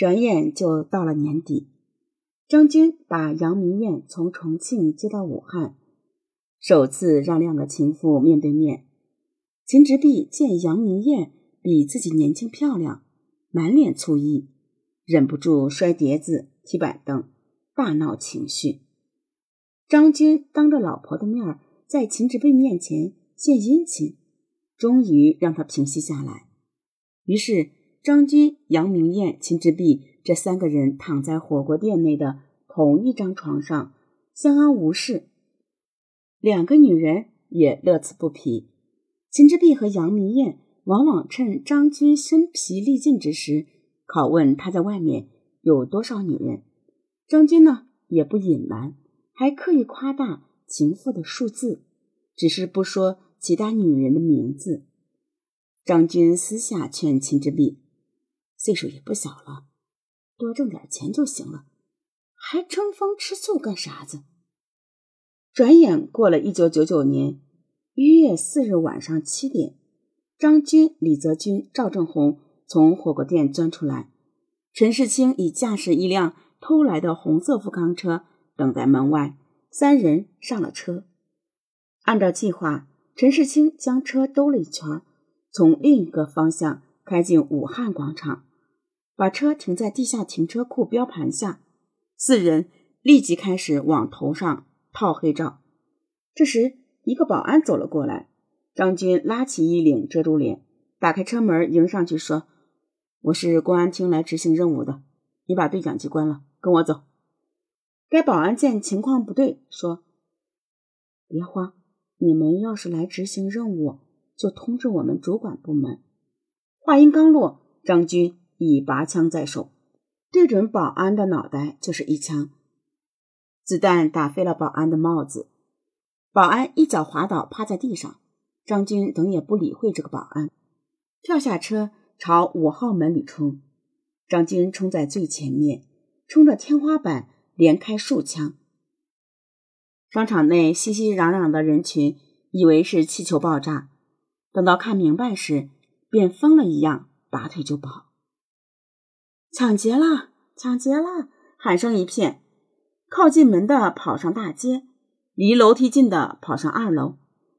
转眼就到了年底，张军把杨明艳从重庆接到武汉，首次让两个情妇面对面。秦直弼见杨明艳比自己年轻漂亮，满脸醋意，忍不住摔碟子、踢板凳，大闹情绪。张军当着老婆的面在秦直弼面前献殷勤，终于让他平息下来。于是。张军、杨明艳、秦之璧这三个人躺在火锅店内的同一张床上，相安无事。两个女人也乐此不疲。秦之璧和杨明艳往往趁张军身疲力尽之时，拷问他在外面有多少女人。张军呢，也不隐瞒，还刻意夸大情妇的数字，只是不说其他女人的名字。张军私下劝秦之璧。岁数也不小了，多挣点钱就行了，还争风吃醋干啥子？转眼过了一九九九年一月四日晚上七点，张军、李泽军、赵正红从火锅店钻出来，陈世清已驾驶一辆偷来的红色富康车等在门外，三人上了车。按照计划，陈世清将车兜了一圈，从另一个方向开进武汉广场。把车停在地下停车库标盘下，四人立即开始往头上套黑罩。这时，一个保安走了过来，张军拉起衣领遮住脸，打开车门迎上去说：“我是公安厅来执行任务的，你把对讲机关了，跟我走。”该保安见情况不对，说：“别慌，你们要是来执行任务，就通知我们主管部门。”话音刚落，张军。已拔枪在手，对准保安的脑袋就是一枪，子弹打飞了保安的帽子，保安一脚滑倒，趴在地上。张军等也不理会这个保安，跳下车朝五号门里冲。张军冲在最前面，冲着天花板连开数枪。商场内熙熙攘攘的人群以为是气球爆炸，等到看明白时，便疯了一样拔腿就跑。抢劫了！抢劫了！喊声一片，靠近门的跑上大街，离楼梯近的跑上二楼。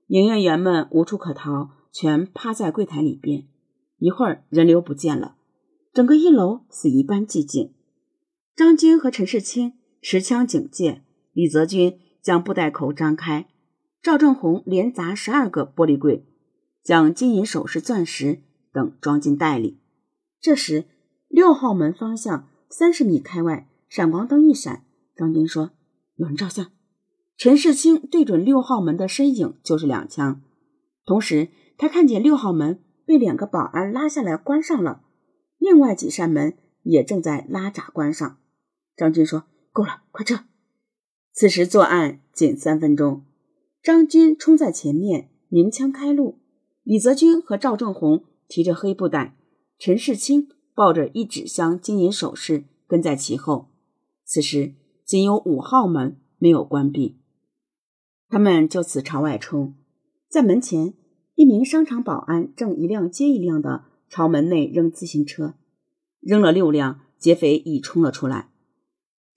营业员们无处可逃，全趴在柜台里边。一会儿人流不见了，整个一楼死一般寂静。张军和陈世清持枪警戒，李泽军将布袋口张开，赵正红连砸十二个玻璃柜，将金银首饰、钻石等装进袋里。这时。六号门方向三十米开外，闪光灯一闪，张军说：“有人照相。”陈世清对准六号门的身影就是两枪，同时他看见六号门被两个保安拉下来关上了，另外几扇门也正在拉闸关上。张军说：“够了，快撤！”此时作案仅三分钟，张军冲在前面鸣枪开路，李泽军和赵正红提着黑布袋，陈世清。抱着一纸箱金银首饰跟在其后，此时仅有五号门没有关闭，他们就此朝外冲。在门前，一名商场保安正一辆接一辆的朝门内扔自行车，扔了六辆，劫匪已冲了出来。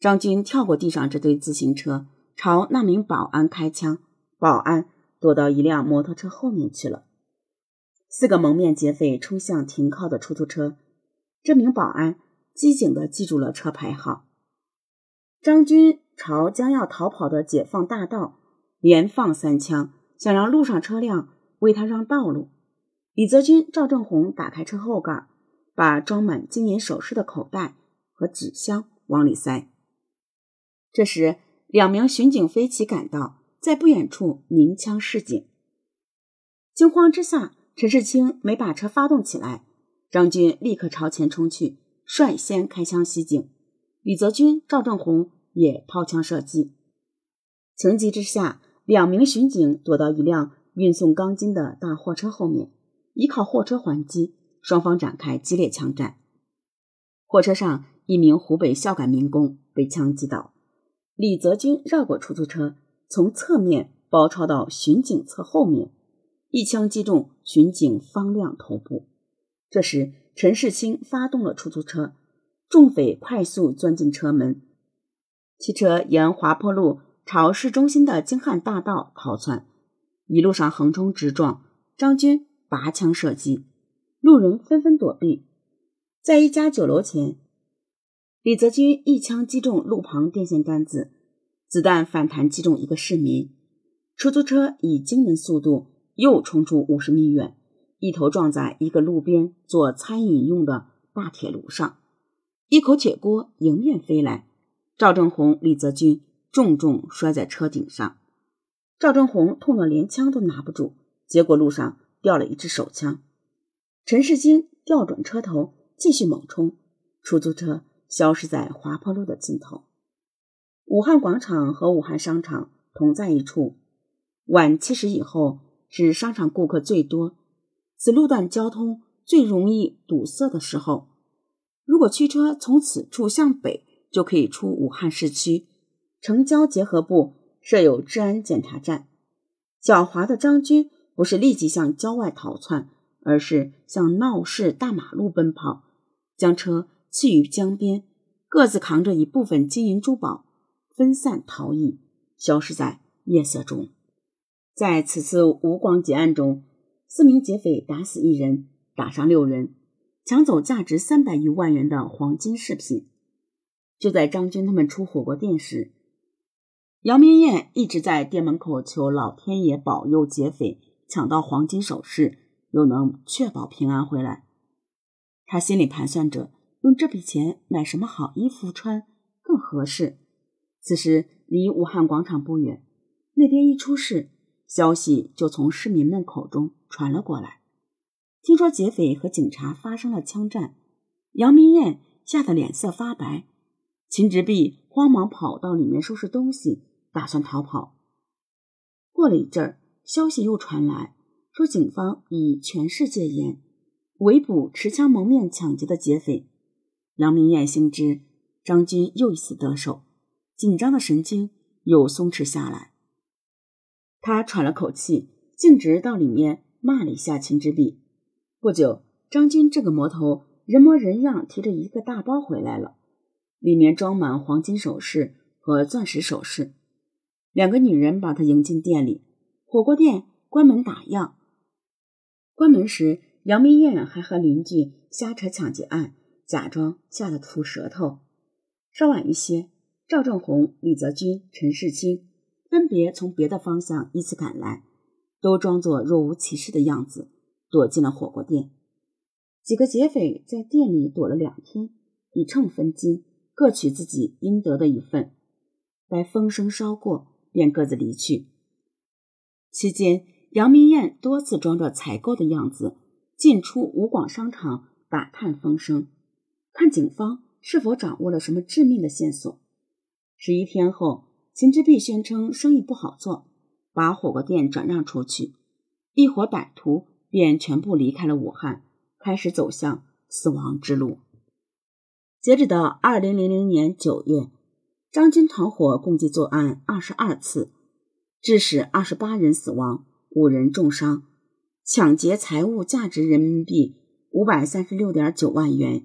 张军跳过地上这堆自行车，朝那名保安开枪，保安躲到一辆摩托车后面去了。四个蒙面劫匪冲向停靠的出租车。这名保安机警地记住了车牌号。张军朝将要逃跑的解放大道连放三枪，想让路上车辆为他让道路。李泽军、赵正红打开车后盖，把装满金银首饰的口袋和纸箱往里塞。这时，两名巡警飞骑赶到，在不远处鸣枪示警。惊慌之下，陈世清没把车发动起来。张军立刻朝前冲去，率先开枪袭警。李泽军、赵正红也掏枪射击。情急之下，两名巡警躲到一辆运送钢筋的大货车后面，依靠货车还击，双方展开激烈枪战。货车上一名湖北孝感民工被枪击倒，李泽军绕过出租车，从侧面包抄到巡警侧后面，一枪击中巡警方亮头部。这时，陈世清发动了出租车，众匪快速钻进车门，汽车沿滑坡路朝市中心的京汉大道逃窜，一路上横冲直撞，张军拔枪射击，路人纷纷躲避。在一家酒楼前，李泽军一枪击中路旁电线杆子，子弹反弹击中一个市民。出租车以惊人速度又冲出五十米远，一头撞在一个路边做餐饮用的大铁炉上，一口铁锅迎面飞来，赵正红、李泽军重重摔在车顶上。赵正红痛得连枪都拿不住，结果路上掉了一支手枪。陈世京调转车头继续猛冲，出租车消失在滑坡路的尽头。武汉广场和武汉商场同在一处。晚七时以后是商场顾客最多，此路段交通最容易堵塞的时候。如果驱车从此处向北，就可以出武汉市区。城郊结合部设有治安检查站。狡猾的张军不是立即向郊外逃窜，而是向闹市大马路奔跑，将车弃于江边，各自扛着一部分金银珠宝，分散逃逸，消失在夜色中。在此次吴广劫案中，四名劫匪打死一人，打伤六人，抢走价值三百余万元的黄金饰品。就在张军他们出火锅店时，杨明艳一直在店门口求老天爷保佑劫匪抢到黄金首饰，又能确保平安回来。他心里盘算着用这笔钱买什么好衣服穿更合适。此时离武汉广场不远，那边一出事。消息就从市民们口中传了过来。听说劫匪和警察发生了枪战，杨明艳吓得脸色发白，秦直弼慌忙跑到里面收拾东西，打算逃跑。过了一阵儿，消息又传来，说警方已全市戒严，围捕持枪蒙面抢劫的劫匪。杨明艳心知张军又一次得手，紧张的神经又松弛下来。他喘了口气，径直到里面骂了一下秦之弼。不久，张军这个魔头人模人样提着一个大包回来了，里面装满黄金首饰和钻石首饰。两个女人把他迎进店里，火锅店关门打烊。关门时，杨明艳还和邻居瞎扯抢劫案，假装吓得吐舌头。稍晚一些，赵正红、李泽军、陈世清。分别从别的方向依次赶来，都装作若无其事的样子，躲进了火锅店。几个劫匪在店里躲了两天，以秤分金，各取自己应得的一份。待风声稍过，便各自离去。期间，杨明艳多次装着采购的样子进出吴广商场打探风声，看警方是否掌握了什么致命的线索。十一天后。秦之璧宣称生意不好做，把火锅店转让出去，一伙歹徒便全部离开了武汉，开始走向死亡之路。截止到二零零零年九月，张军团伙共计作案二十二次，致使二十八人死亡，五人重伤，抢劫财物价值人民币五百三十六点九万元，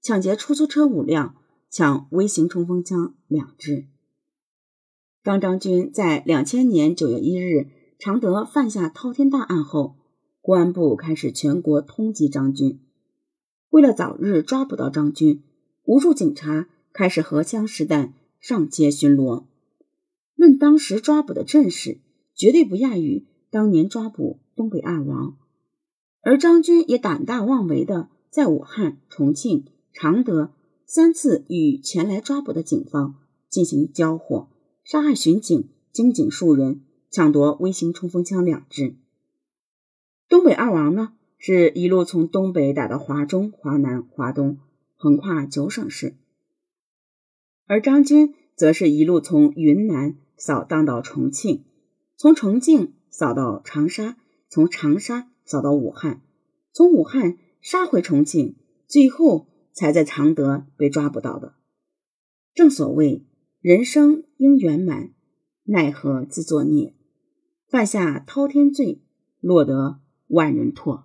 抢劫出租车五辆，抢微型冲锋枪两支。当张军在两千年九月一日常德犯下滔天大案后，公安部开始全国通缉张军。为了早日抓捕到张军，无数警察开始荷枪实弹上街巡逻。论当时抓捕的阵势，绝对不亚于当年抓捕东北二王。而张军也胆大妄为的在武汉、重庆、常德三次与前来抓捕的警方进行交火。杀害巡警、经警数人，抢夺微型冲锋枪两支。东北二王呢，是一路从东北打到华中、华南、华东，横跨九省市；而张军则是一路从云南扫荡到重庆，从重庆扫到长沙，从长沙扫到武汉，从武汉杀回重庆，最后才在常德被抓捕到的。正所谓。人生应圆满，奈何自作孽，犯下滔天罪，落得万人唾。